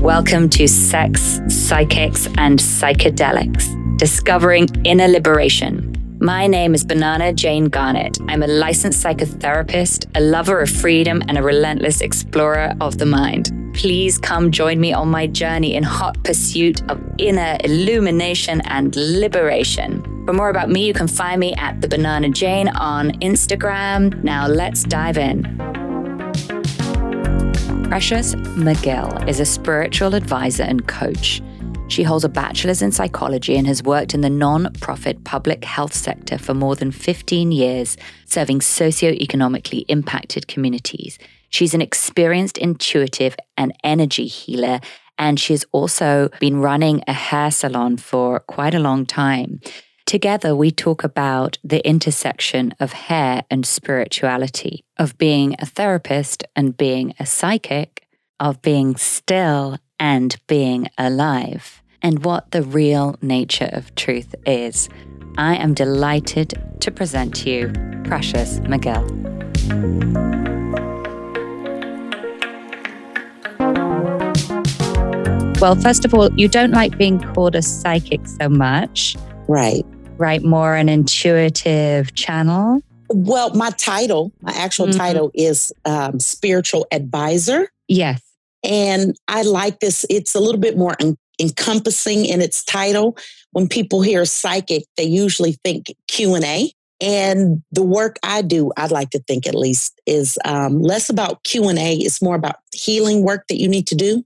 Welcome to Sex, Psychics, and Psychedelics Discovering Inner Liberation. My name is Banana Jane Garnett. I'm a licensed psychotherapist, a lover of freedom, and a relentless explorer of the mind. Please come join me on my journey in hot pursuit of inner illumination and liberation. For more about me, you can find me at the Banana Jane on Instagram. Now let's dive in. Precious McGill is a spiritual advisor and coach. She holds a bachelor's in psychology and has worked in the non-profit public health sector for more than 15 years, serving socio-economically impacted communities. She's an experienced intuitive and energy healer, and she's also been running a hair salon for quite a long time. Together, we talk about the intersection of hair and spirituality, of being a therapist and being a psychic, of being still and being alive, and what the real nature of truth is. I am delighted to present to you Precious McGill. Well, first of all, you don't like being called a psychic so much. Right right? More an intuitive channel? Well, my title, my actual mm-hmm. title is um, spiritual advisor. Yes. And I like this. It's a little bit more en- encompassing in its title. When people hear psychic, they usually think Q and the work I do, I'd like to think at least, is um, less about Q and A. It's more about healing work that you need to do.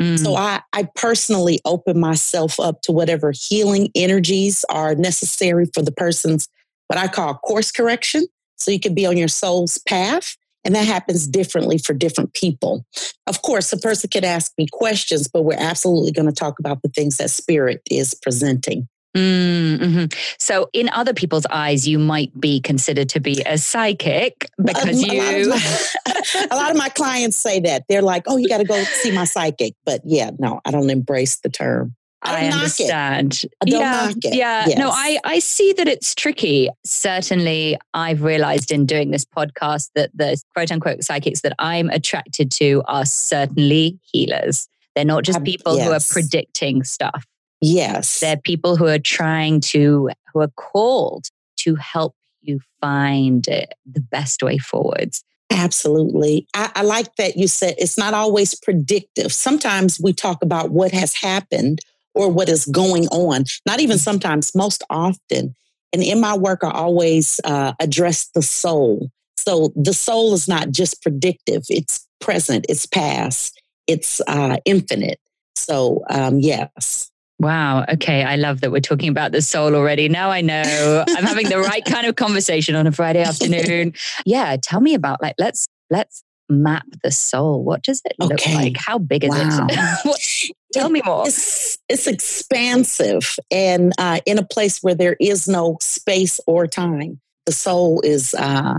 Mm. So I, I personally open myself up to whatever healing energies are necessary for the person's what I call course correction. So you can be on your soul's path. And that happens differently for different people. Of course, a person could ask me questions, but we're absolutely going to talk about the things that spirit is presenting. Mm-hmm. So, in other people's eyes, you might be considered to be a psychic because a, you. A lot, my, a lot, of my clients say that. They're like, oh, you got to go see my psychic. But yeah, no, I don't embrace the term. I, I understand. I yeah, Yeah. Yes. No, I, I see that it's tricky. Certainly, I've realized in doing this podcast that the quote unquote psychics that I'm attracted to are certainly healers. They're not just people yes. who are predicting stuff. Yes. They're people who are trying to, who are called to help you find the best way forwards. Absolutely. I, I, like that you said it's not always predictive. Sometimes we talk about what has happened or what is going on, not even sometimes, most often. And in my work, I always uh, address the soul. So the soul is not just predictive, it's present, it's past, it's uh, infinite. So, um, yes. Wow. Okay. I love that we're talking about the soul already. Now I know I'm having the right kind of conversation on a Friday afternoon. Yeah. Tell me about like, let's, let's map the soul. What does it look like? How big is wow. it? what, tell me more. It's, it's expansive and uh, in a place where there is no space or time. The soul is uh,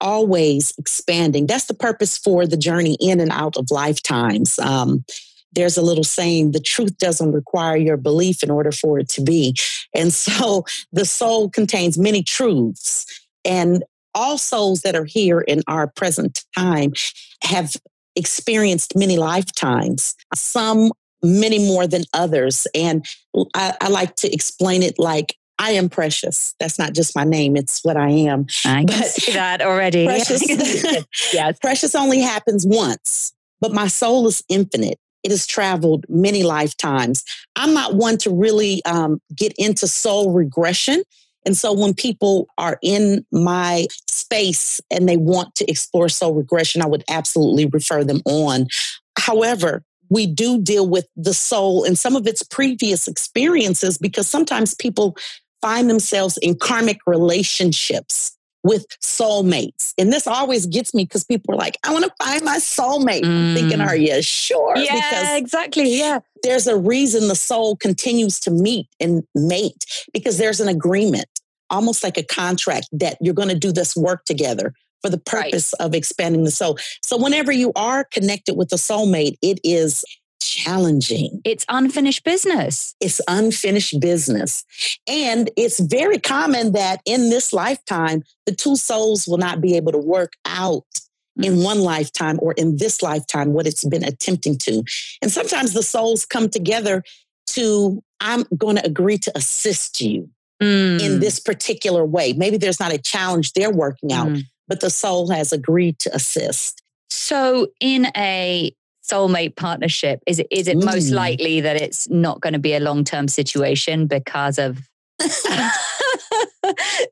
always expanding. That's the purpose for the journey in and out of lifetimes. Um, there's a little saying the truth doesn't require your belief in order for it to be. And so the soul contains many truths. And all souls that are here in our present time have experienced many lifetimes, some many more than others. And I, I like to explain it like I am precious. That's not just my name, it's what I am. I can but see that already. Precious, yes. precious only happens once, but my soul is infinite. It has traveled many lifetimes. I'm not one to really um, get into soul regression. And so when people are in my space and they want to explore soul regression, I would absolutely refer them on. However, we do deal with the soul and some of its previous experiences because sometimes people find themselves in karmic relationships with soulmates. And this always gets me because people are like, I want to find my soulmate. Mm. I'm thinking, are you sure? Yeah, because exactly. Yeah. There's a reason the soul continues to meet and mate because there's an agreement, almost like a contract that you're going to do this work together for the purpose right. of expanding the soul. So whenever you are connected with a soulmate, it is challenging. It's unfinished business. It's unfinished business. And it's very common that in this lifetime, the two souls will not be able to work out in one lifetime or in this lifetime what it's been attempting to. And sometimes the souls come together to, I'm going to agree to assist you mm. in this particular way. Maybe there's not a challenge they're working out, mm. but the soul has agreed to assist. So, in a soulmate partnership, is it, is it mm. most likely that it's not going to be a long term situation because of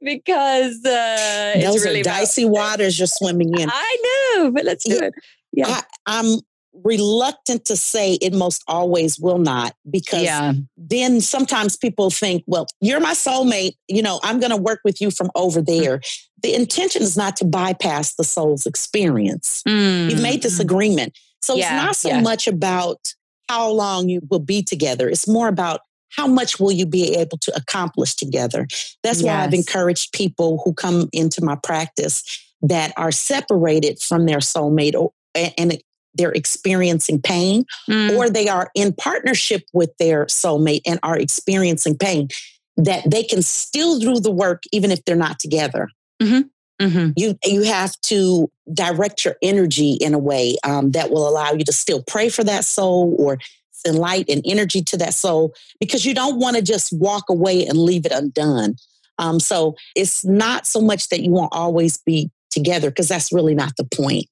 because uh, those really are dicey about- waters you're swimming in. I know, but let's do it. Yeah, I, I'm reluctant to say it most always will not because yeah. then sometimes people think, well, you're my soulmate. You know, I'm going to work with you from over mm. there. Mm-hmm. The intention is not to bypass the soul's experience. Mm-hmm. You've made this mm. agreement. So yeah, it's not so yeah. much about how long you will be together. It's more about how much will you be able to accomplish together? That's yes. why I've encouraged people who come into my practice that are separated from their soulmate or, and they're experiencing pain, mm. or they are in partnership with their soulmate and are experiencing pain, that they can still do the work even if they're not together. Mm-hmm. Mm-hmm. You you have to direct your energy in a way um, that will allow you to still pray for that soul or send light and energy to that soul because you don't want to just walk away and leave it undone. Um, so it's not so much that you won't always be together because that's really not the point.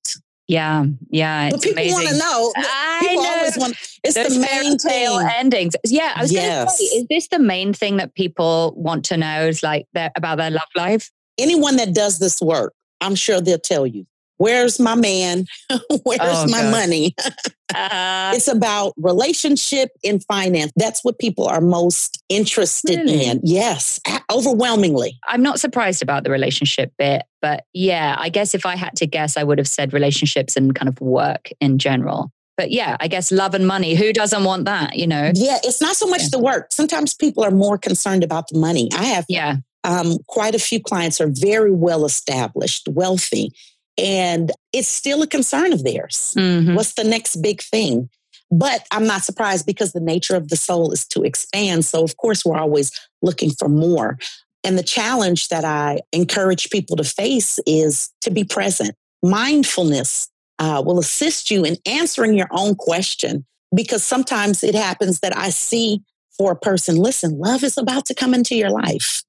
Yeah, yeah. But people want to know. I people know. always want. It's Those the main tail endings. Yeah, I was yes. going to say, is this the main thing that people want to know? Is like their, about their love life? Anyone that does this work, I'm sure they'll tell you Where's my man? Where's oh, my money? uh, it's about relationship and finance. That's what people are most interested really? in. Yes, overwhelmingly. I'm not surprised about the relationship bit, but yeah, I guess if I had to guess, I would have said relationships and kind of work in general. But yeah, I guess love and money. Who doesn't want that? You know? Yeah, it's not so much yeah. the work. Sometimes people are more concerned about the money. I have yeah. Um, quite a few clients are very well established, wealthy, and it's still a concern of theirs. Mm-hmm. What's the next big thing? But I'm not surprised because the nature of the soul is to expand. So, of course, we're always looking for more. And the challenge that I encourage people to face is to be present. Mindfulness uh, will assist you in answering your own question because sometimes it happens that I see for a person, listen, love is about to come into your life.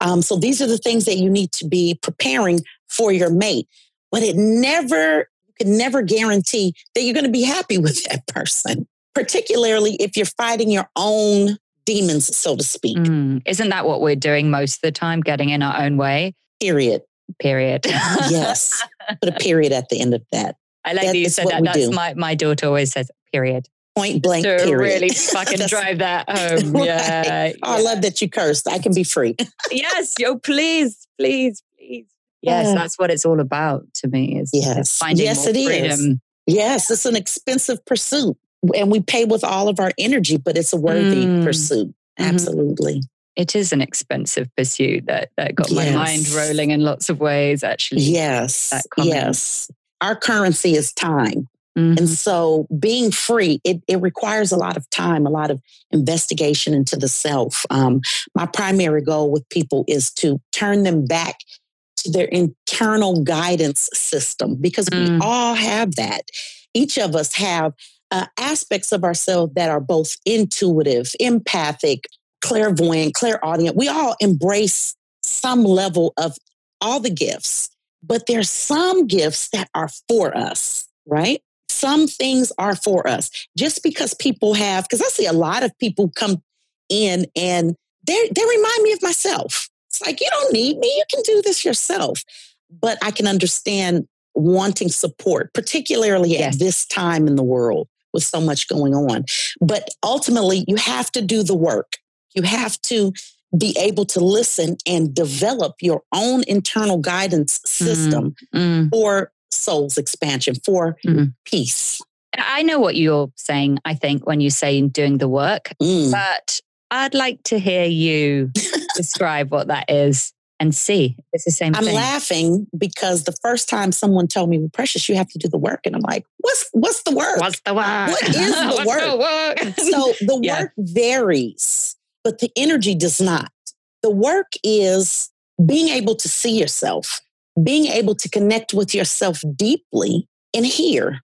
Um, so these are the things that you need to be preparing for your mate but it never, you can never guarantee that you're going to be happy with that person, particularly if you're fighting your own demons, so to speak. Mm, isn't that what we're doing most of the time, getting in our own way? Period. Period. yes. Put a period at the end of that. I like that, that you said that. That's do. my, my daughter always says, period point blank to period. really fucking drive that home. right. Yeah. Oh, I love that you cursed. I can be free. yes, yo, please, please, please. Yes, yeah. that's what it's all about to me. Is, yes, finding yes, more it freedom. Is. Yes, it's an expensive pursuit, and we pay with all of our energy, but it's a worthy mm. pursuit. Mm-hmm. Absolutely. Mm-hmm. It is an expensive pursuit that, that got yes. my mind rolling in lots of ways, actually. Yes. Yes. Our currency is time. Mm-hmm. And so being free, it, it requires a lot of time, a lot of investigation into the self. Um, my primary goal with people is to turn them back to their internal guidance system because mm. we all have that. Each of us have uh, aspects of ourselves that are both intuitive, empathic, clairvoyant, clairaudient. We all embrace some level of all the gifts, but there's some gifts that are for us, right? Some things are for us. Just because people have, because I see a lot of people come in and they they remind me of myself. It's like, you don't need me. You can do this yourself. But I can understand wanting support, particularly yes. at this time in the world with so much going on. But ultimately, you have to do the work. You have to be able to listen and develop your own internal guidance system mm-hmm. for soul's expansion, for mm-hmm. peace. I know what you're saying, I think, when you say doing the work, mm. but I'd like to hear you describe what that is and see. It's the same I'm thing. laughing because the first time someone told me, well, Precious, you have to do the work. And I'm like, what's what's the work? What's the work? What is the work? The work? so the yeah. work varies, but the energy does not. The work is being able to see yourself, being able to connect with yourself deeply and here.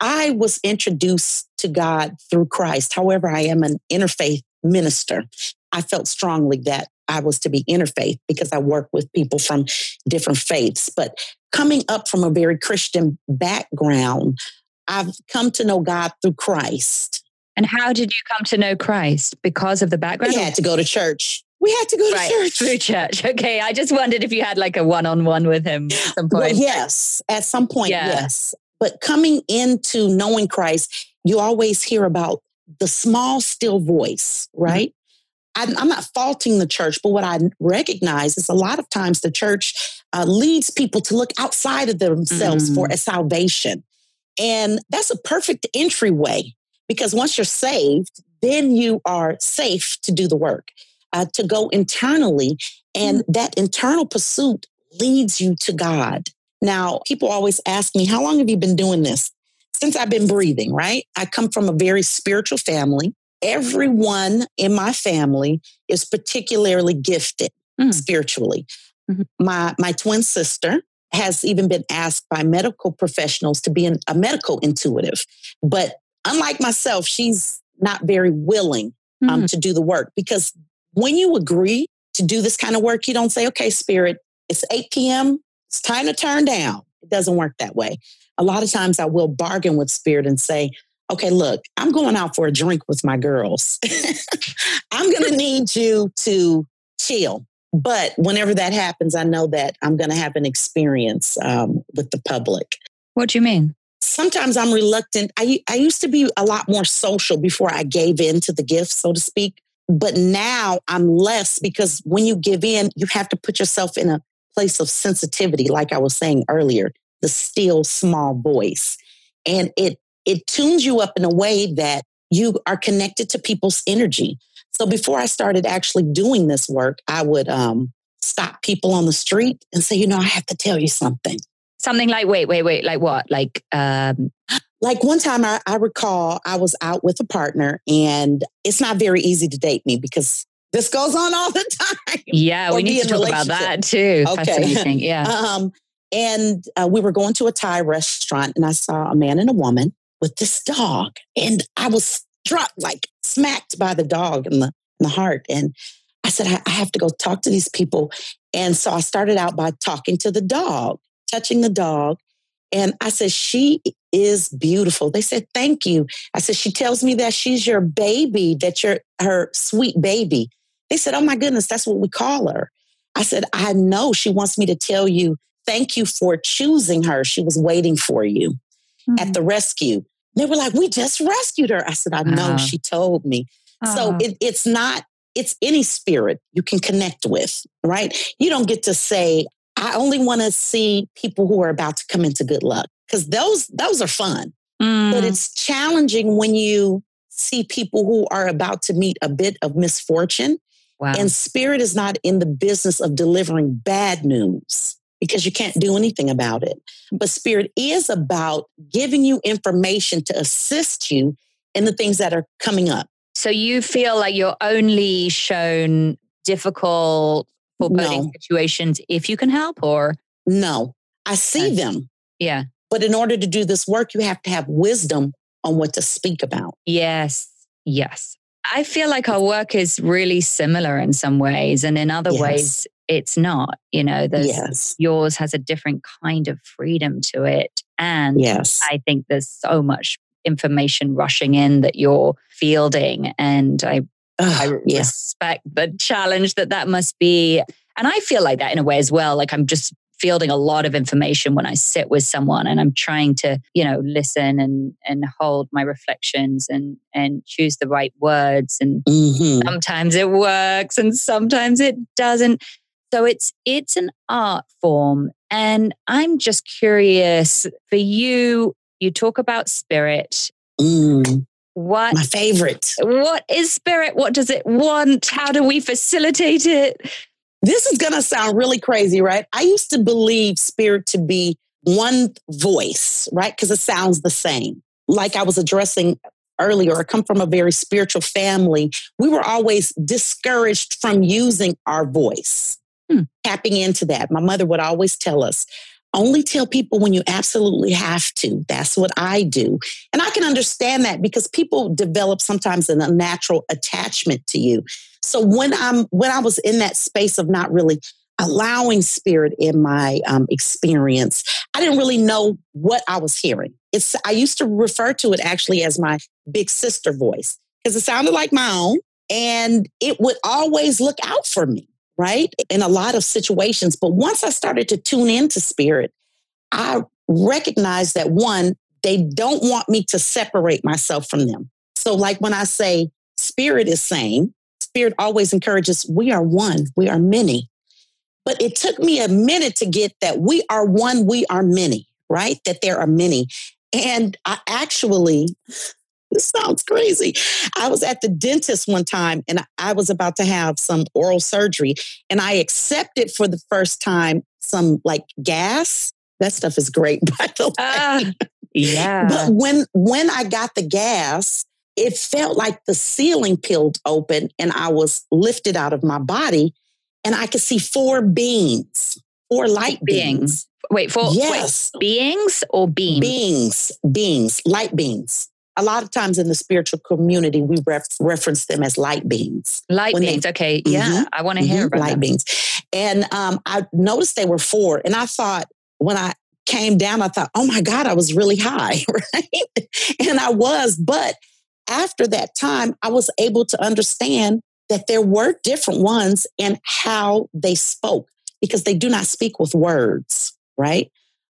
I was introduced to God through Christ. However, I am an interfaith minister. I felt strongly that I was to be interfaith because I work with people from different faiths. But coming up from a very Christian background, I've come to know God through Christ. And how did you come to know Christ? Because of the background? We had to go to church. We had to go to right, church. Through church. Okay. I just wondered if you had like a one on one with him at some point. Well, yes, at some point, yeah. yes. But coming into knowing Christ, you always hear about the small, still voice, mm-hmm. right? Mm-hmm. I'm, not faulting the church, but what I recognize is a lot of times the church uh, leads people to look outside of themselves mm-hmm. for a salvation. And that's a perfect entryway because once you're saved, then you are safe to do the work, uh, to go internally. And mm-hmm. that internal pursuit leads you to God. Now, people always ask me, How long have you been doing this? Since I've been breathing, right? I come from a very spiritual family. Everyone in my family is particularly gifted mm. spiritually. Mm-hmm. My, my twin sister has even been asked by medical professionals to be an, a medical intuitive. But unlike myself, she's not very willing um, mm. to do the work because when you agree to do this kind of work, you don't say, okay, spirit, it's 8 p.m. It's time to turn down. It doesn't work that way. A lot of times I will bargain with spirit and say, okay, look, I'm going out for a drink with my girls. I'm going to need you to chill. But whenever that happens, I know that I'm going to have an experience um, with the public. What do you mean? sometimes I'm reluctant. I, I used to be a lot more social before I gave in to the gift, so to speak. But now I'm less because when you give in, you have to put yourself in a place of sensitivity, like I was saying earlier, the still small voice. And it it tunes you up in a way that you are connected to people's energy. So before I started actually doing this work, I would um, stop people on the street and say, you know, I have to tell you something. Something like, wait, wait, wait, like what? Like, um, like one time I, I recall I was out with a partner and it's not very easy to date me because this goes on all the time. Yeah, we need to talk about that too. Okay. Yeah. Um, and uh, we were going to a Thai restaurant and I saw a man and a woman with this dog. And I was struck, like smacked by the dog in the, in the heart. And I said, I, I have to go talk to these people. And so I started out by talking to the dog touching the dog. And I said, She is beautiful. They said, Thank you. I said, She tells me that she's your baby, that you're her sweet baby. They said, Oh my goodness, that's what we call her. I said, I know she wants me to tell you, thank you for choosing her. She was waiting for you mm-hmm. at the rescue. They were like, We just rescued her. I said, I know, uh-huh. she told me. Uh-huh. So it, it's not, it's any spirit you can connect with, right? You don't get to say, I only want to see people who are about to come into good luck because those those are fun. Mm. But it's challenging when you see people who are about to meet a bit of misfortune. Wow. And spirit is not in the business of delivering bad news because you can't do anything about it. But spirit is about giving you information to assist you in the things that are coming up. So you feel like you're only shown difficult foreboding no. situations if you can help or no. I see them. Yeah. But in order to do this work you have to have wisdom on what to speak about. Yes. Yes. I feel like our work is really similar in some ways and in other yes. ways it's not. You know yes. yours has a different kind of freedom to it and yes. I think there's so much information rushing in that you're fielding and i I yeah. respect the challenge that that must be. And I feel like that in a way as well. Like I'm just fielding a lot of information when I sit with someone and I'm trying to, you know, listen and and hold my reflections and and choose the right words. And mm-hmm. sometimes it works and sometimes it doesn't. So it's it's an art form. And I'm just curious for you, you talk about spirit. Mm. What my favorite? What is spirit? What does it want? How do we facilitate it? This is to sound really crazy, right? I used to believe spirit to be one voice, right? Because it sounds the same. Like I was addressing earlier, I come from a very spiritual family. We were always discouraged from using our voice. hmm. tapping into that. My mother would always tell us, only tell people when you absolutely have to. That's what I do. And I can understand that because people develop sometimes an unnatural attachment to you. So when I'm when I was in that space of not really allowing spirit in my um, experience, I didn't really know what I was hearing. It's I used to refer to it actually as my big sister voice because it sounded like my own and it would always look out for me right? In a lot of situations. But once I started to tune into spirit, I recognized that one, they don't want me to separate myself from them. So, like when I say spirit is saying, spirit always encourages, we are one, we are many. But it took me a minute to get that we are one, we are many, right? That there are many. And I actually this sounds crazy. I was at the dentist one time and I was about to have some oral surgery and I accepted for the first time some like gas. That stuff is great, by the way. Uh, yeah. But when when I got the gas, it felt like the ceiling peeled open and I was lifted out of my body and I could see four beings, four light beings. beings. Wait, four yes. Wait, beings or beings? Beings, beings, light beings a lot of times in the spiritual community, we ref- reference them as light beings. Light when beings. They, okay. Mm-hmm, yeah. I want to mm-hmm, hear about light them. beings. And um, I noticed they were four. And I thought when I came down, I thought, oh my God, I was really high. Right. and I was. But after that time, I was able to understand that there were different ones and how they spoke because they do not speak with words. Right.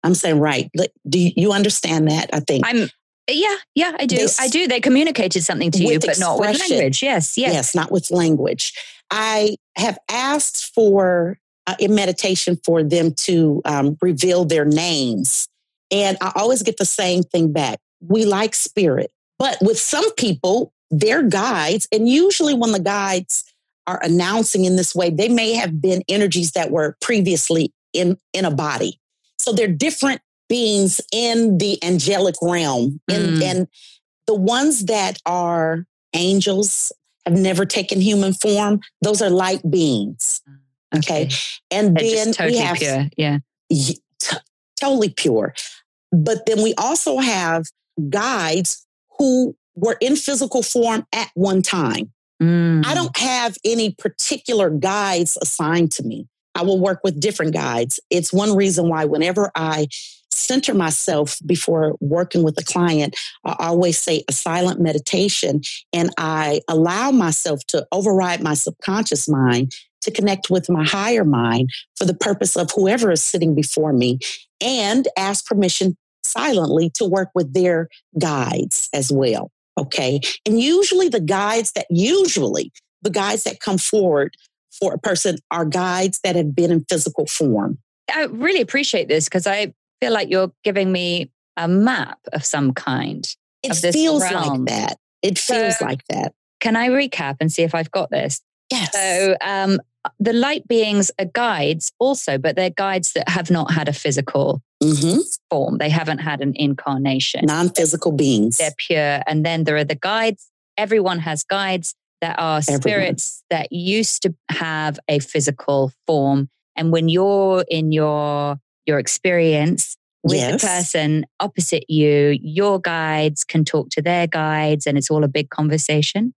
I'm saying, right. Do you understand that? I think. I'm yeah, yeah, I do. I do. They communicated something to you, but not with language. Yes, yes. Yes, not with language. I have asked for uh, in meditation for them to um, reveal their names. And I always get the same thing back. We like spirit. But with some people, their guides, and usually when the guides are announcing in this way, they may have been energies that were previously in, in a body. So they're different beings in the angelic realm. And, mm. and the ones that are angels have never taken human form, those are light beings. Mm, okay. okay. And They're then totally we have pure. Yeah. T- totally pure. But then we also have guides who were in physical form at one time. Mm. I don't have any particular guides assigned to me. I will work with different guides. It's one reason why, whenever I center myself before working with a client. I always say a silent meditation, and I allow myself to override my subconscious mind to connect with my higher mind for the purpose of whoever is sitting before me and ask permission silently to work with their guides as well. Okay. And usually the guides that usually the guides that come forward for a person are guides that have been in physical form. I really appreciate this because I feel like you're giving me a map of some kind. It feels realm. like that. It feels so, like that. Can I recap and see if I've got this? Yes. So um, the light beings are guides also, but they're guides that have not had a physical mm-hmm. form. They haven't had an incarnation. Non physical beings. They're pure. And then there are the guides. Everyone has guides that are spirits Everyone. that used to have a physical form. And when you're in your your experience with yes. the person opposite you. Your guides can talk to their guides, and it's all a big conversation.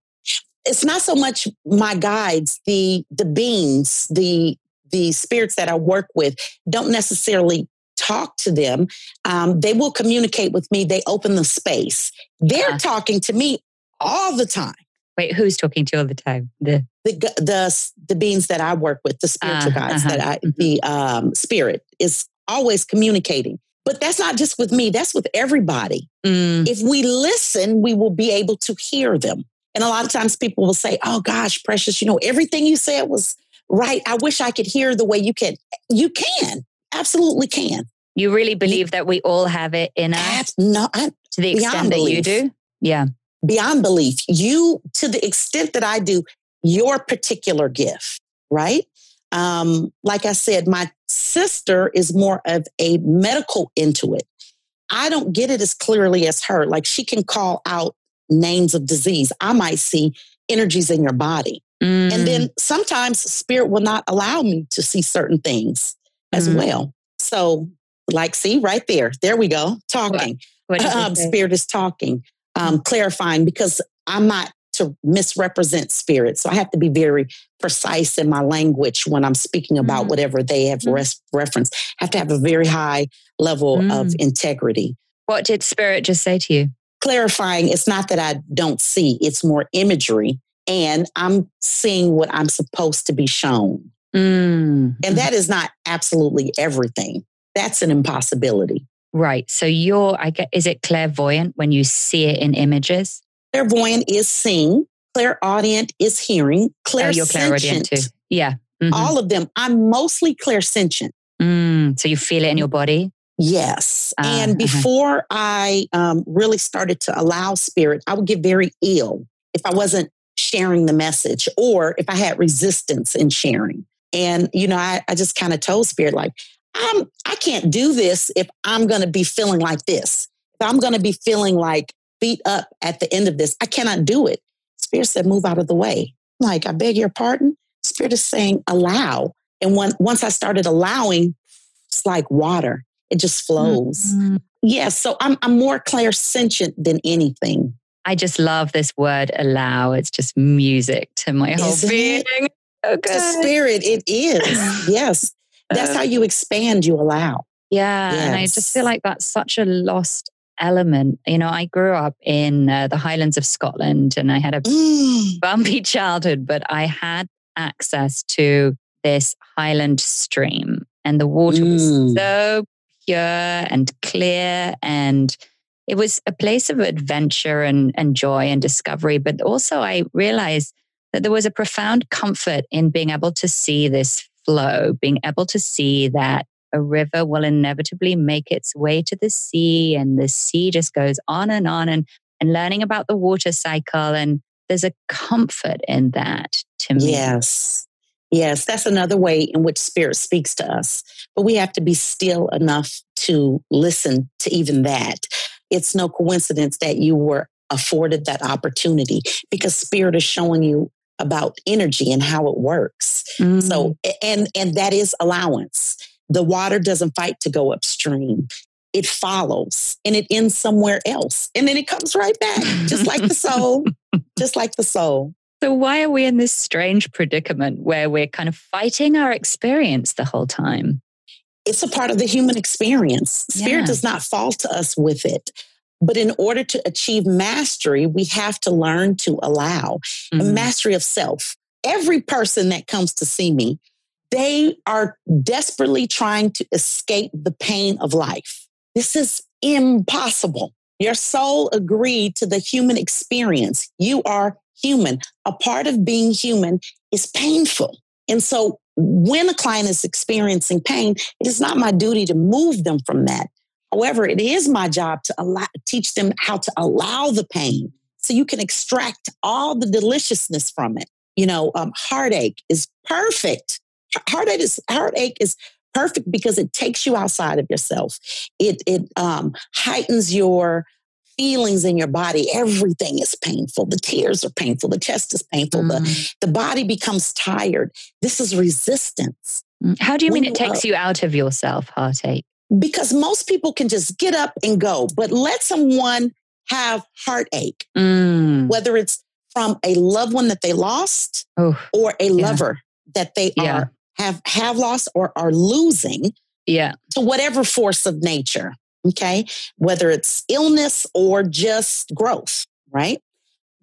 It's not so much my guides, the the beings, the the spirits that I work with don't necessarily talk to them. Um, they will communicate with me. They open the space. They're yeah. talking to me all the time. Wait, who's talking to you all the time? The the the, the beings that I work with, the spiritual uh, guides uh-huh. that I, mm-hmm. the um, spirit is always communicating. But that's not just with me, that's with everybody. Mm. If we listen, we will be able to hear them. And a lot of times people will say, Oh gosh, precious, you know, everything you said was right. I wish I could hear the way you can. You can, absolutely can. You really believe you, that we all have it in us? No, I, to the extent that belief. you do? Yeah. Beyond belief. You, to the extent that I do, your particular gift, right? Um, like I said, my sister is more of a medical intuit. I don't get it as clearly as her. Like she can call out names of disease. I might see energies in your body. Mm. And then sometimes spirit will not allow me to see certain things as mm. well. So, like, see right there, there we go, talking. What? What um, spirit is talking, um, mm. clarifying because I'm not to misrepresent spirit. So I have to be very precise in my language when I'm speaking about mm. whatever they have mm. res- referenced. I have to have a very high level mm. of integrity. What did spirit just say to you? Clarifying, it's not that I don't see, it's more imagery. And I'm seeing what I'm supposed to be shown. Mm. And that is not absolutely everything. That's an impossibility. Right. So you're, I get, is it clairvoyant when you see it in images? Clairvoyant is seeing, clairaudient is hearing, clairsentient. Oh, clairaudient too. Yeah. Mm-hmm. All of them. I'm mostly clairsentient. Mm, so you feel it in your body? Yes. Uh, and before uh-huh. I um, really started to allow spirit, I would get very ill if I wasn't sharing the message or if I had resistance in sharing. And, you know, I, I just kind of told spirit, like, I'm, I can't do this if I'm going to be feeling like this. If I'm going to be feeling like beat up at the end of this. I cannot do it. Spirit said, move out of the way. like, I beg your pardon. Spirit is saying, allow. And when, once I started allowing, it's like water. It just flows. Mm-hmm. Yes. Yeah, so I'm, I'm more clairsentient than anything. I just love this word allow. It's just music to my whole Isn't being. It? Okay. The spirit, it is. yes. That's how you expand, you allow. Yeah. Yes. And I just feel like that's such a lost element. You know, I grew up in uh, the Highlands of Scotland and I had a mm. bumpy childhood, but I had access to this Highland stream and the water mm. was so pure and clear and it was a place of adventure and, and joy and discovery. But also, I realized that there was a profound comfort in being able to see this flow, being able to see that a river will inevitably make its way to the sea and the sea just goes on and on and, and learning about the water cycle. And there's a comfort in that to me. Yes. Yes, that's another way in which spirit speaks to us. But we have to be still enough to listen to even that. It's no coincidence that you were afforded that opportunity because spirit is showing you about energy and how it works. Mm. So and and that is allowance the water doesn't fight to go upstream. It follows and it ends somewhere else. And then it comes right back, just like the soul, just like the soul. So, why are we in this strange predicament where we're kind of fighting our experience the whole time? It's a part of the human experience. Spirit yeah. does not fall to us with it. But in order to achieve mastery, we have to learn to allow mm-hmm. mastery of self. Every person that comes to see me they are desperately trying to escape the pain of life. This is impossible. Your soul agreed to the human experience. You are human. A part of being human is painful. And so when a client is experiencing pain, it is not my duty to move them from that. However, it is my job to allow, teach them how to allow the pain so you can extract all the deliciousness from it. You know, um, heartache is perfect heartache is heartache is perfect because it takes you outside of yourself. It it um, heightens your feelings in your body. Everything is painful. The tears are painful. The chest is painful. Mm. The the body becomes tired. This is resistance. Mm. How do you when mean it takes you out of yourself, heartache? Because most people can just get up and go, but let someone have heartache, mm. whether it's from a loved one that they lost oh, or a yeah. lover that they yeah. are have have lost or are losing yeah. to whatever force of nature okay? Whether it's illness or just growth right?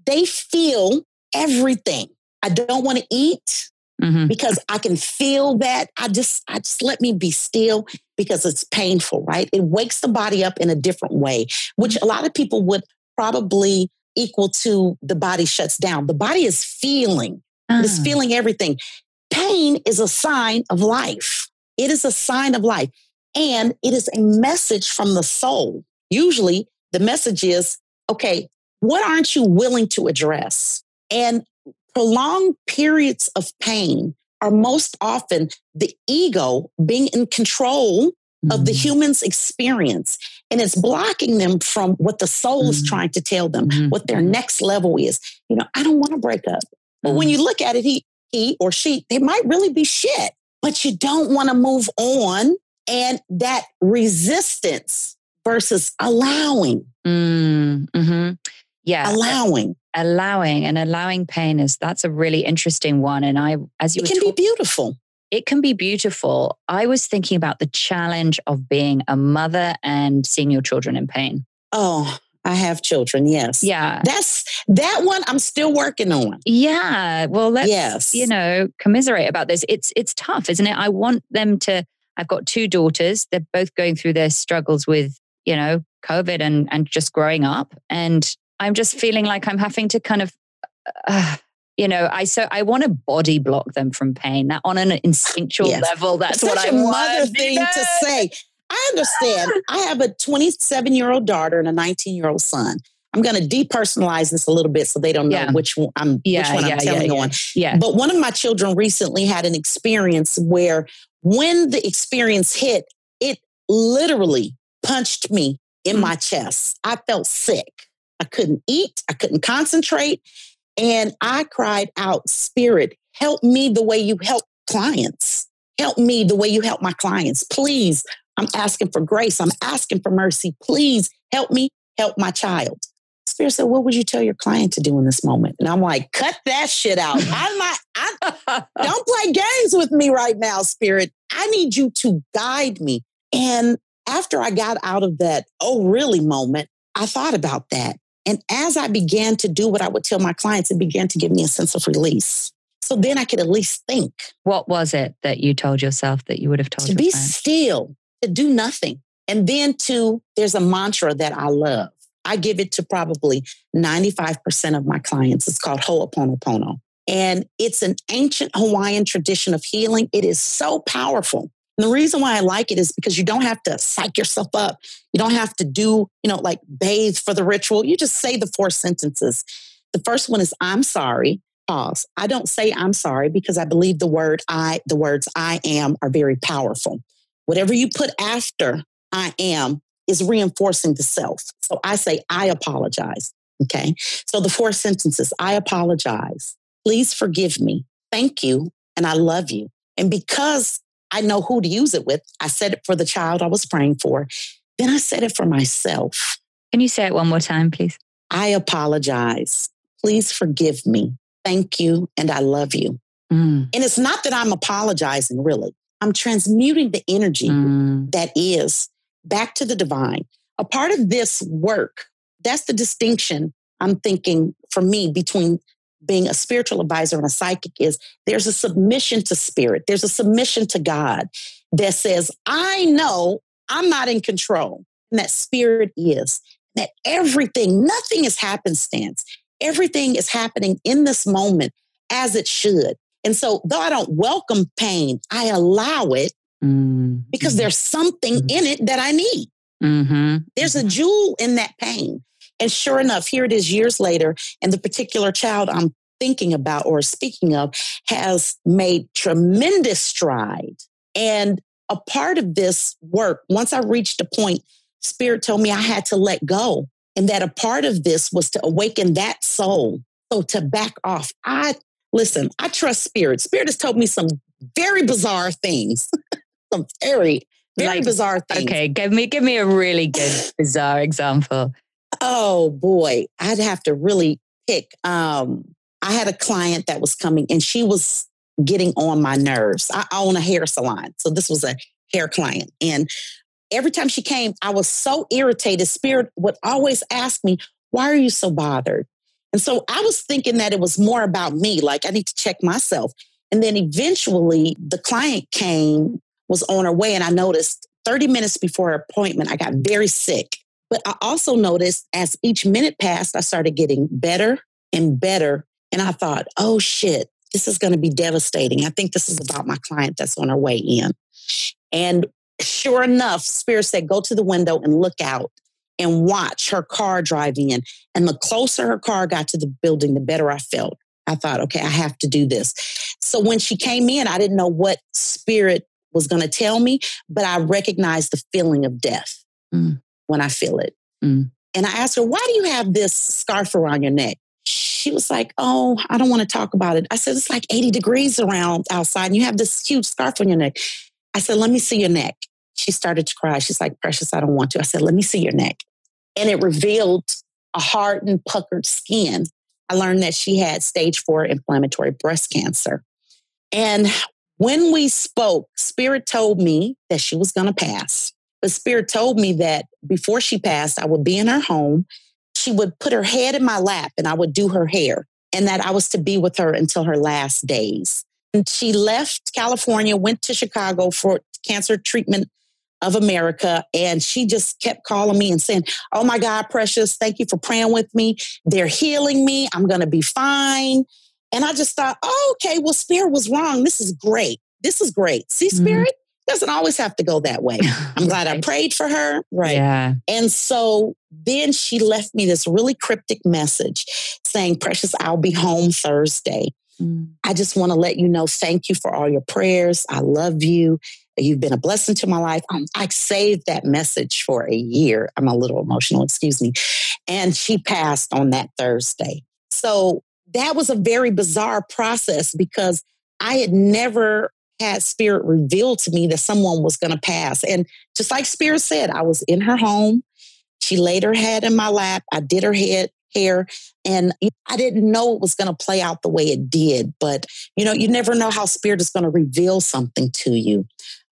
They feel everything. I don't want to eat mm-hmm. because i can feel that. I just i just let me be still because it's painful right? It wakes the body up in a different way which a lot of people would probably equal to the body shuts down. The body is feeling uh. it's ah. feeling everything Pain is a sign of life. It is a sign of life. And it is a message from the soul. Usually the message is, okay, what aren't you willing to address? And prolonged periods of pain are most often the ego being in control mm-hmm. of the mm-hmm. human's experience. And it's blocking them from what the soul mm-hmm. is trying to tell them, mm-hmm. what their next level is. You know, I don't want to break up. But when you look at it, he, he or she, they might really be shit, but you don't want to move on. And that resistance versus allowing, Mm, hmm Yeah. allowing, allowing and allowing pain is that's a really interesting one. And I, as you it can be beautiful. it can be beautiful. I was thinking about the challenge of being a mother and seeing your children in pain. Oh, I have children. Yes. Yeah. That's that one I'm still working on. Yeah. Well, let's, Yes. you know, commiserate about this. It's, it's tough, isn't it? I want them to, I've got two daughters. They're both going through their struggles with, you know, COVID and, and just growing up. And I'm just feeling like I'm having to kind of, uh, you know, I so I want to body block them from pain. That on an instinctual Yes. level, that's Such what I a want. mother you thing know? to say. I understand. I have a 27 year old daughter and a 19 year old son. I'm going to depersonalize this a little bit so they don't know Yeah. which one I'm which one yeah, I'm telling yeah. on. Yeah. But one of my children recently had an experience where when the experience hit, it literally punched me in Mm. my chest. I felt sick. I couldn't eat, I couldn't concentrate. And I cried out, Spirit, help me the way you help clients. Help me the way you help my clients. Please, I'm asking for grace. I'm asking for mercy. Please help me help my child. Spirit said, What would you tell your client to do in this moment? And I'm like, Cut that shit out. I'm not, I don't play games with me right now, Spirit. I need you to guide me. And after I got out of that, oh, really moment, I thought about that. And as I began to do what I would tell my clients, it began to give me a sense of release. So then I could at least think what was it that you told yourself that you would have told yourself? to be clients? still, to do nothing. And then to, there's a mantra that I love. I give it to probably 95% of my clients. It's called Ho'oponopono. And it's an ancient Hawaiian tradition of healing. It is so powerful. And the reason why I like it is because you don't have to psych yourself up. You don't have to do, you know, like bathe for the ritual. You just say the four sentences. The first one is, I'm sorry. Pause. I don't say I'm sorry because I believe the word I, the words I am are very powerful. Whatever you put after I am is reinforcing the self. So I say, I apologize. Okay. So the four sentences I apologize. Please forgive me. Thank you. And I love you. And because I know who to use it with, I said it for the child I was praying for. Then I said it for myself. Can you say it one more time, please? I apologize. Please forgive me. Thank you. And I love you. Mm, And it's not that I'm apologizing, really. I'm transmuting the energy mm, that is back to the divine. A part of this work, that's the distinction I'm thinking for me between being a spiritual advisor and a psychic is there's a submission to spirit. There's a submission to God that says, I know I'm not in control. And that spirit is. That everything, nothing is happenstance. Everything is happening in this moment as it should. And so, though I don't welcome pain, I allow it mm, because there's something in it that I need. mm-hmm. There's a jewel in that pain. And sure enough, here it is years later, and the particular child I'm thinking about or speaking of has made tremendous stride. And a part of this work, once I reached a point, Spirit told me I had to let go. And that a part of this was to awaken that soul. So to back off. I listen, I trust Spirit. Spirit has told me some very bizarre things. some very, very Like, bizarre things. Okay, give me give me a really good bizarre example. Oh boy, I'd have to really pick. Um, I had a client that was coming and she was getting on my nerves. I own a hair salon. So this was a hair client. And every time she came, I was so irritated. Spirit would always ask me, Why are you so bothered? And so I was thinking that it was more about me, like I need to check myself. And then eventually the client came, was on her way, and I noticed 30 minutes before her appointment, I got very sick. But I also noticed as each minute passed, I started getting better and better. And I thought, oh shit, this is going to be devastating. I think this is about my client that's on her way in. And sure enough, Spirit said, go to the window and look out and watch her car drive in. And the closer her car got to the building, the better I felt. I thought, okay, I have to do this. So when she came in, I didn't know what Spirit was going to tell me, but I recognized the feeling of death Mm. when I feel it. Mm. And I asked her, why do you have this scarf around your neck? She she was like, Oh, I don't want to talk about it. I said, It's like 80 degrees around outside and you have this huge scarf on your neck. I said, Let me see your neck. She started to cry. She's like, Precious, I don't want to. I said, Let me see your neck. And it revealed a hardened, puckered skin. I learned that she had stage four inflammatory breast cancer. And when we spoke, Spirit told me that she was going to pass. But Spirit told me that before she passed, I would be in her home. She would put her head in my lap and I would do her hair, and that I was to be with her until her last days. And she left California, went to Chicago for cancer treatment of America. And she just kept calling me and saying, Oh my God, precious, thank you for praying with me. They're healing me. I'm going to be fine. And I just thought, oh, okay, well, Spirit was wrong. This is great. This is great. See, mm-hmm. Spirit mm-hmm. doesn't always have to go that way. I'm glad I prayed for her. Right. Yeah. And so then she left me this really cryptic message saying, Precious, I'll be home Thursday. Mm. I just want to let you know, thank you for all your prayers. I love you. You've been a blessing to my life. Um, I saved that message for a year. I'm a little emotional, excuse me. And she passed on that Thursday. So that was a very bizarre process because I had never had spirit revealed to me that someone was going to pass. And just like spirit said, I was in her home. She laid her head in my lap. I did her head hair and I didn't know it was going to play out the way it did. But you know, you never know how spirit is going to reveal something to you.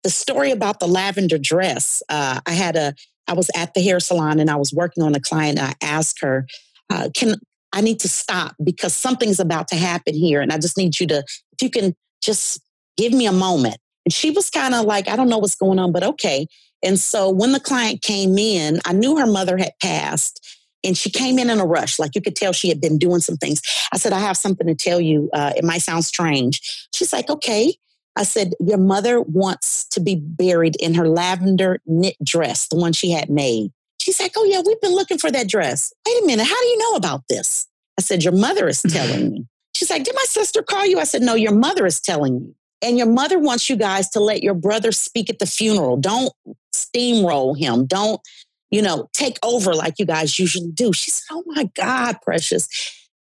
The story about the lavender dress, uh, I had a, I was at the hair salon and I was working on a client. I asked her, uh, can I need to stop because something's about to happen here. And I just need you to, if you can just give me a moment. And she was kind of like, I don't know what's going on, but okay. And so when the client came in, I knew her mother had passed and she came in in a rush. Like you could tell she had been doing some things. I said, I have something to tell you. Uh, it might sound strange. She's like, okay. I said, Your mother wants to be buried in her lavender knit dress, the one she had made. She's like, Oh, yeah, we've been looking for that dress. Wait a minute. How do you know about this? I said, Your mother is telling me. She's like, Did my sister call you? I said, No, your mother is telling you. And your mother wants you guys to let your brother speak at the funeral. Don't steamroll him. Don't, you know, take over like you guys usually do. She said, Oh my God, precious.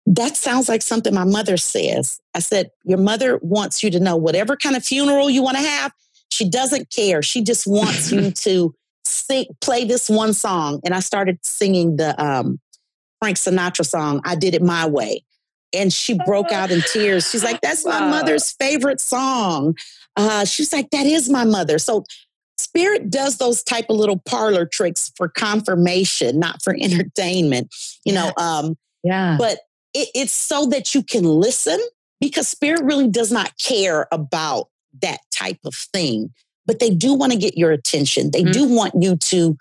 That sounds like something my mother says. I said, Your mother wants you to know whatever kind of funeral you want to have, she doesn't care. She just wants you to sing, play this one song. And I started singing the um, Frank Sinatra song, I Did It My Way. And she broke out in tears. She's like, That's my mother's favorite song. Uh, she's like, That is my mother. So Spirit does those type of little parlor tricks for confirmation, not for entertainment, you know. Um, yeah. But it, it's so that you can listen because Spirit really does not care about that type of thing but they do want to get your attention. They mm-hmm. do want you to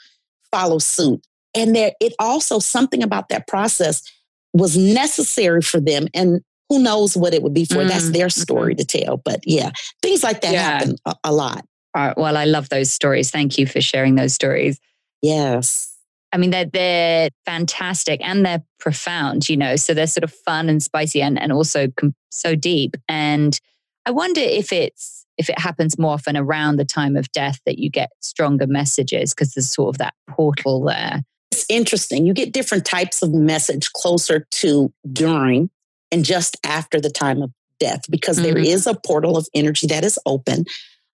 follow suit. And there, it also something about that process was necessary for them. And who knows what it would be for? Mm-hmm. That's their story mm-hmm. to tell. But yeah, things like that yeah. happen a, a lot. well, I love those stories. Thank you for sharing those stories. Yes. I mean, they're they're fantastic and they're profound, you know. So they're sort of fun and spicy and and also com- so deep. And I wonder if it's if it happens more often around the time of death that you get stronger messages because there's sort of that portal there. It's interesting. You get different types of message closer to during and just after the time of death because mm-hmm. there is a portal of energy that is open.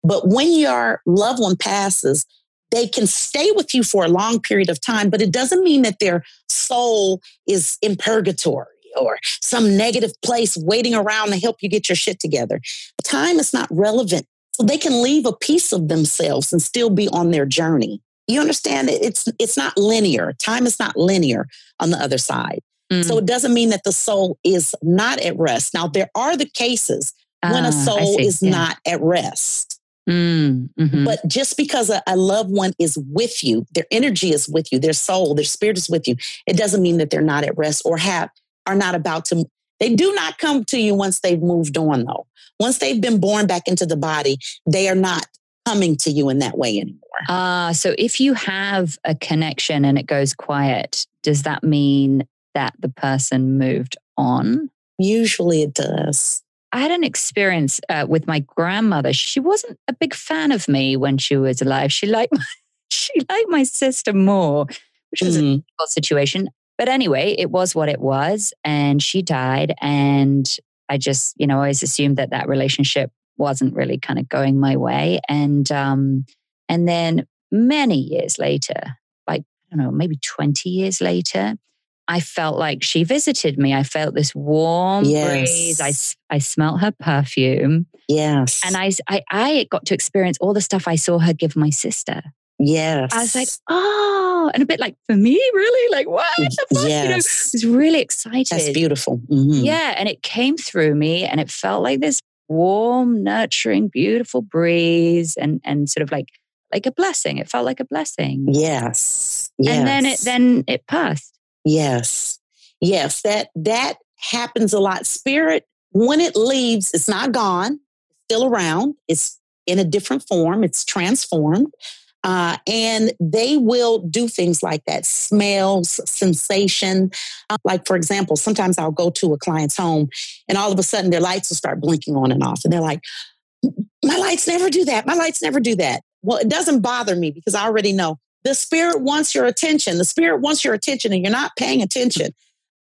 But when your loved one passes, they can stay with you for a long period of time, but it doesn't mean that their soul is in purgatory or some negative place waiting around to help you get your shit together. Time is not relevant. So they can leave a piece of themselves and still be on their journey. You understand? It's it's not linear. Time is not linear on the other side. Mm. So it doesn't mean that the soul is not at rest. Now there are the cases when a ah, soul is yeah. not at rest. Mm, mm-hmm. But just because a, a, loved one is with you, their energy is with you, their soul, their spirit is with you, it doesn't mean that they're not at rest or have are not about to, they do not come to you once they've moved on, though. Once they've been born back into the body, they are not coming to you in that way anymore. Ah, uh, so if you have a connection and it goes quiet, does that mean that the person moved on? Usually it does. I had an experience uh, with my grandmother. She wasn't a big fan of me when she was alive. She liked my, she liked my sister more, which was mm. a difficult situation. but anyway, it was what it was. And she died. And I just, you know, always assumed that that relationship wasn't really kind of going my way. And, um, and then many years later, like, I don't know, maybe 20 years later, I felt like she visited me. I felt this warm Yes. breeze. I smelt her perfume. Yes. And I, I, I got to experience all the stuff I saw her give my sister. yes. I was like, oh, and a bit like, for me, really? Like, what the fuck? You know, I yes. was really excited. That's beautiful. Mhm. Yeah. And it came through me and it felt like this warm, nurturing, beautiful breeze and, and sort of like, like a blessing. It felt like a blessing. Yes. Yes. And then it, then it passed. Yes. Yes. That that happens a lot. Spirit, when it leaves, it's not gone. It's still around. It's in a different form. It's transformed. Uh, and they will do things like that smells, sensation. Uh, like, for example, sometimes I'll go to a client's home and all of a sudden their lights will start blinking on and off. And they're like, my lights never do that. My lights never do that. Well, it doesn't bother me because I already know the spirit wants your attention. The spirit wants your attention and you're not paying attention.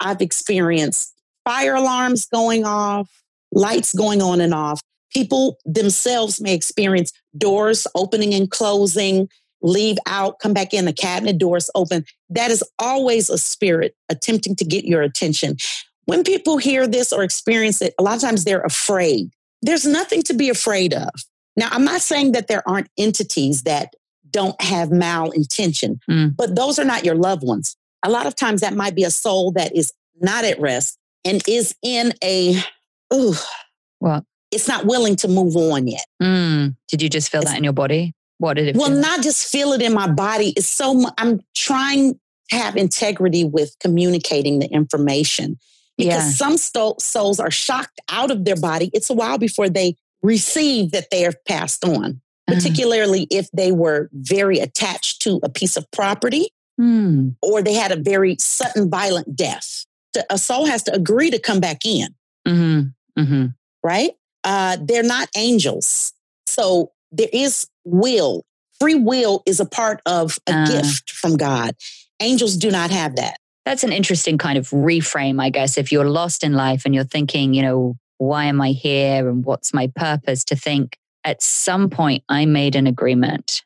I've experienced fire alarms going off, lights going on and off. People themselves may experience doors opening and closing, leave out, come back in, the cabinet doors open. That is always a spirit attempting to get your attention. When people hear this or experience it, a lot of times they're afraid. There's nothing to be afraid of. Now, I'm not saying that there aren't entities that don't have malintention, Mm. but those are not your loved ones. A lot of times that might be a soul that is not at rest and is in a, ooh, What? it's not willing to move on yet. Mm. Did you just feel that in your body? What did it Well, not just feel it in my body. It's so I'm trying to have integrity with communicating the information because Yeah. some sto- souls are shocked out of their body. It's a while before they receive that they have passed on, particularly if they were very attached to a piece of property mm. or they had a very sudden violent death. A soul has to agree to come back in, hmm hmm right? Uh, they're not angels. So there is will. Free will is a part of a Ah. gift from God. Angels do not have that. That's an interesting kind of reframe, I guess. If you're lost in life and you're thinking, you know, why am I here and what's my purpose? To think at some point I made an agreement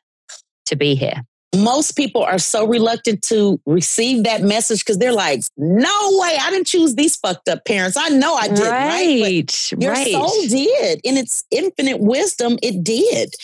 to be here. Most people are so reluctant to receive that message because they're like, no way, I didn't choose these fucked up parents. I know I did, right? right. Your right. soul did. In its infinite wisdom, it did.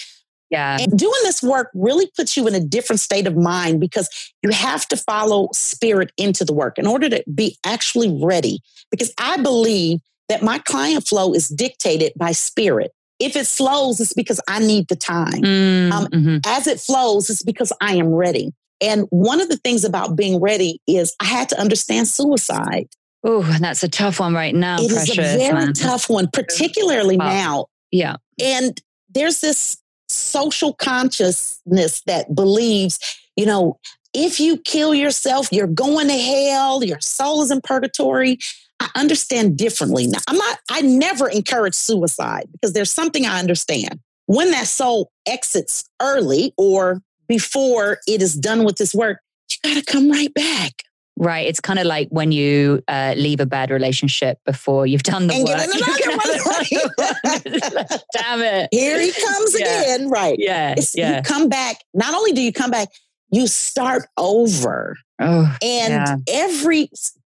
yeah. And doing this work really puts you in a different state of mind because you have to follow spirit into the work in order to be actually ready. Because I believe that my client flow is dictated by spirit. If it slows, it's because I need the time. Mm, Um, mhm. As it flows, it's because I am ready. And one of the things about being ready is I had to understand suicide. Oh, and that's a tough one right now, It is precious. a very man. tough one, particularly Wow. now Yeah. and there's this social consciousness that believes, you know, if you kill yourself, you're going to hell, your soul is in purgatory. I understand differently. Now, I'm not, I never encourage suicide because there's something I understand. When that soul exits early or before it is done with this work, you got to come right back. Right. It's kind of like when you uh, leave a bad relationship before you've done the And work. get another one, right? Damn it. Here he comes Yeah. again. Right. Yeah. It's- Yeah. You come back. Not only do you come back, you start over. Oh, And Yeah. every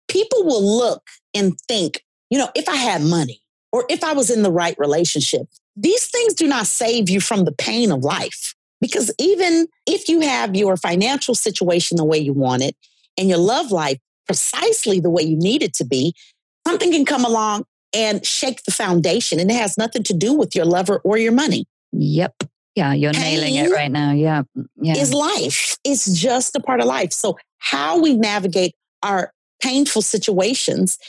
people will look and think, you know, if I had money or if I was in the right relationship, these things do not save you from the pain of life. Because even if you have your financial situation the way you want it and your love life precisely the way you need it to be, something can come along and shake the foundation. And it has nothing to do with your lover or your money. yep. Yeah. You're nailing it right now. Yeah. Yeah. is life. It's just a part of life. So, how we navigate our painful situations,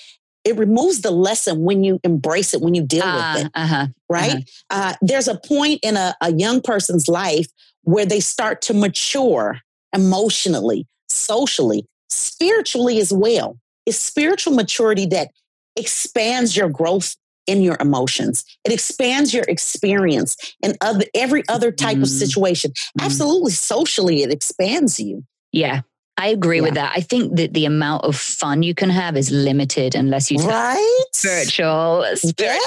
it removes the lesson when you embrace it, when you deal Ah, with it, uh-huh. right? uh there's a point in a, a young person's life where they start to mature emotionally, socially, spiritually as well. It's spiritual maturity that expands your growth in your emotions. It expands your experience in other every other type of Mm. situation. Mm. Absolutely socially it expands you. Yeah. I agree Yeah. with that. I think that the amount of fun you can have is limited unless you take right? spiritual, spiritual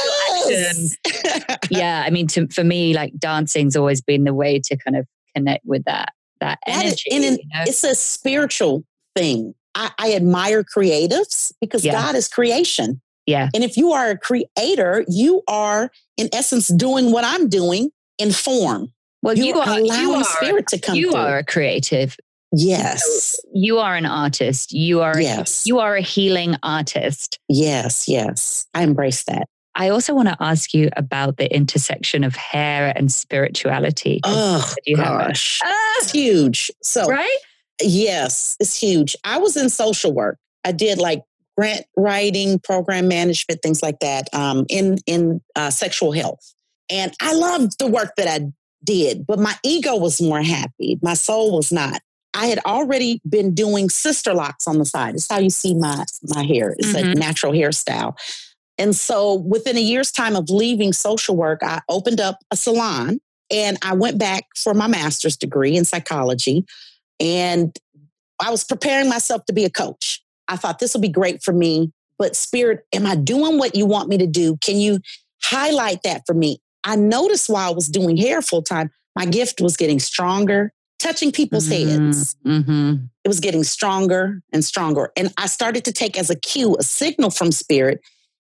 action. Yeah, I mean, to, for me, like dancing's always been the way to kind of connect with that that That is- energy. and in- you know? it's a spiritual thing. I, I admire creatives because Yeah. God is creation. Yeah. And if you are a creator, you are in essence doing what I'm doing in form. well, You're you are allowing you are spirit to come you through. are a creative. Yes. You are an artist. You are Yes. you are a healing artist. Yes. Yes. I embrace that. I also want to ask you about the intersection of hair and spirituality. Oh, you gosh. Ah, It's huge. So, right? yes, it's huge. I was in social work. I did like grant writing, program management, things like that um, in, in uh, sexual health. And I loved the work that I did, but my ego was more happy. My soul was not. I had already been doing Sisterlocks on the side. It's how you see my, my hair. It's a Mhm. natural hairstyle. And so within a year's time of leaving social work, I opened up a salon and I went back for my master's degree in psychology. And I was preparing myself to be a coach. I thought this will be great for me. But, Spirit, am I doing what you want me to do? Can you highlight that for me? I noticed while I was doing hair full time, my gift was getting stronger, touching people's heads. Mm-hmm. It was getting stronger and stronger. And I started to take as a cue, a signal from Spirit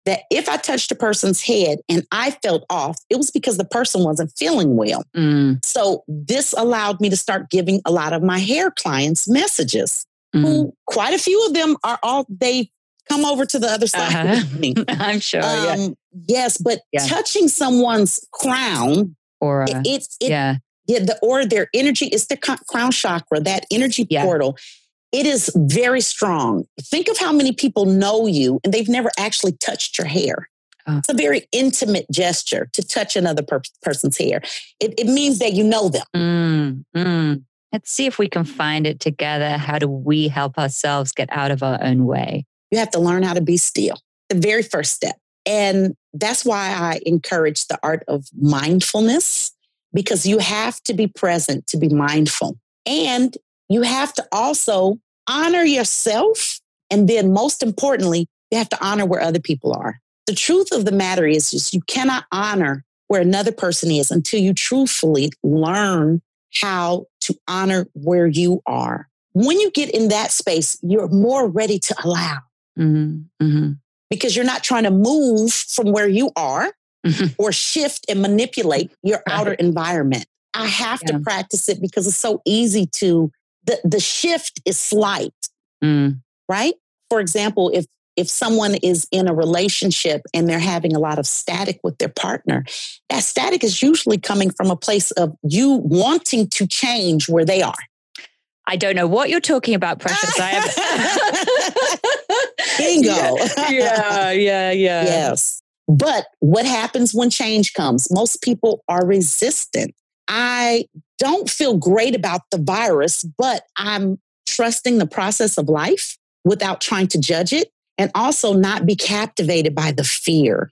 that if I touched a person's head and I felt off, it was because the person wasn't feeling well. Mm, So this allowed me to start giving a lot of my hair clients messages. mm. Who quite a few of them are all they come over to the other side Uh-huh. I'm sure. yeah. Um, Yes, but Yeah. touching someone's crown, Or it, it, it yeah. Yeah, the or their energy is their crown chakra, that energy Yeah. portal. It is very strong. Think of how many people know you and they've never actually touched your hair. Oh. It's a very intimate gesture to touch another per- person's hair. It, it means that you know them. Mm, mm. Let's see if we can find it together. How do we help ourselves get out of our own way? You have to learn how to be still, the very first step. And that's why I encourage the art of mindfulness because you have to be present to be mindful. And you have to also honor yourself. And then, most importantly, you have to honor where other people are. The truth of the matter is just you cannot honor where another person is until you truthfully learn how to honor where you are. When you get in that space, you're more ready to allow hmm hmm because you're not trying to move from where you are Mhm. or shift and manipulate your Right. outer environment. I have Yeah. to practice it because it's so easy to the the shift is slight, Mm, right? For example, if if someone is in a relationship and they're having a lot of static with their partner, that static is usually coming from a place of you wanting to change where they are. I don't know what you're talking about, Precious. I have. Bingo. Yeah, yeah, yeah. Yes. But what happens when change comes? Most people are resistant. I don't feel great about the virus, but I'm trusting the process of life without trying to judge it and also not be captivated by the fear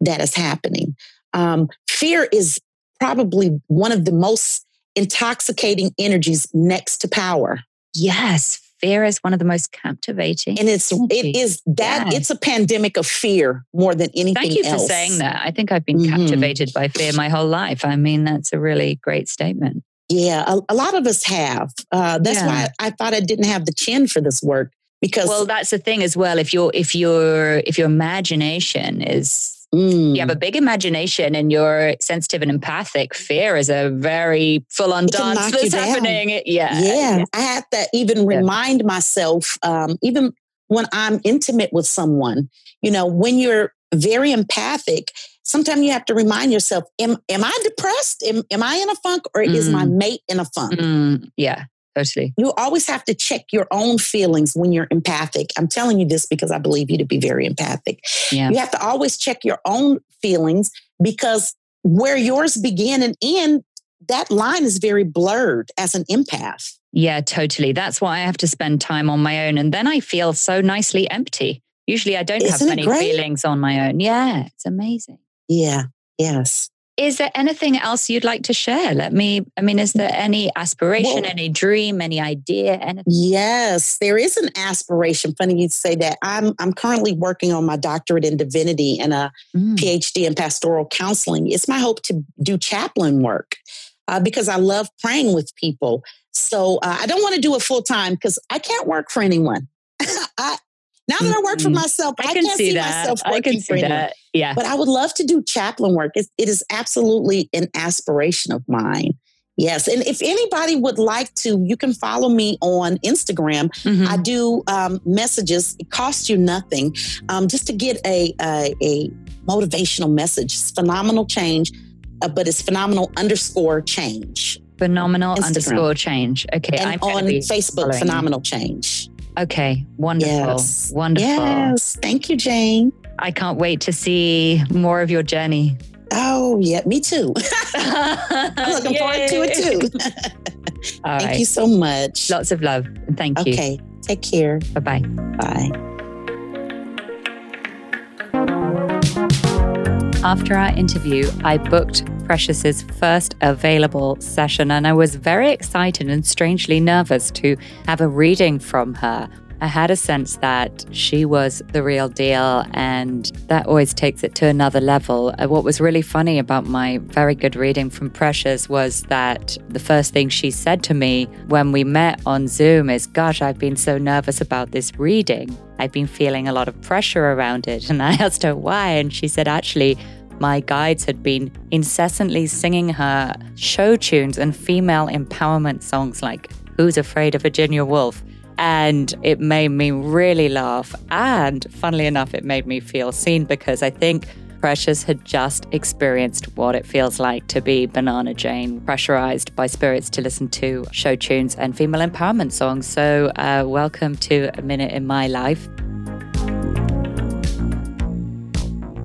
that is happening. Um, fear is probably one of the most intoxicating energies next to power. Yes, fear is one of the most captivating. And it's it is that Yeah. it's a pandemic of fear more than anything Thank you for saying that. I think I've been Mhm. captivated by fear my whole life. I mean, that's a really great statement. Yeah, a, a lot of us have. Uh, that's Yeah. why I thought I didn't have the chin for this work because Well, that's the thing as well. If your if your if your imagination is mm, you have a big imagination and you're sensitive and empathic, fear is a very full on dance that's happening. Yeah. yeah, I have to even Yeah. remind myself, um, even when I'm intimate with someone, you know, when you're very empathic, sometimes you have to remind yourself, am, am I depressed? Am, am I in a funk or is my mate in a funk? Mm, yeah, totally. You always have to check your own feelings when you're empathic. I'm telling you this because I believe you to be very empathic. Yeah. You have to always check your own feelings because where yours begin and end, that line is very blurred as an empath. Yeah, totally. That's why I have to spend time on my own. And then I feel so nicely empty. Usually I don't have Isn't it many feelings on my own. Yeah, it's amazing. Yeah. Yes. Is there anything else you'd like to share? Let me, I mean, is there any aspiration, well, any dream, any idea? Anything? Yes, there is an aspiration. Funny you say that. I'm, I'm currently working on my doctorate in divinity and a mm. PhD in pastoral counseling. It's my hope to do chaplain work uh, because I love praying with people. So uh, I don't want to do it full time because I can't work for anyone. I, now that I work for myself, I, I can not see, see myself working I can see for anyone. That. Yeah. But I would love to do chaplain work. It, it is absolutely an aspiration of mine. Yes. And if anybody would like to, you can follow me on Instagram. Mm-hmm. I do um, messages. It costs you nothing um, just to get a, a, a motivational message. It's phenomenal change, uh, but it's phenomenal underscore change. Phenomenal Instagram. underscore change. Okay. And I'm on Facebook, phenomenal change. Okay, wonderful. Yes. Wonderful. Yes. Thank you, Jane. I can't wait to see more of your journey. Oh, yeah, me too. I'm looking forward to it too. Thank right. you so much. Lots of love. Thank you. Okay, take care. Bye-bye. Bye. After our interview, I booked Precious's first available session, and I was very excited and strangely nervous to have a reading from her. I had a sense that she was the real deal, and that always takes it to another level. Uh, what was really funny about my very good reading from Precious was that the first thing she said to me when we met on Zoom is, Gosh, I've been so nervous about this reading. I've been feeling a lot of pressure around it. And I asked her why, and she said, Actually, my guides had been incessantly singing her show tunes and female empowerment songs like Who's Afraid of Virginia Woolf? And it made me really laugh. And funnily enough, it made me feel seen because I think Precious had just experienced what it feels like to be Banana Jane, pressurized by spirits to listen to show tunes and female empowerment songs. So, uh, welcome to A Minute in My Life.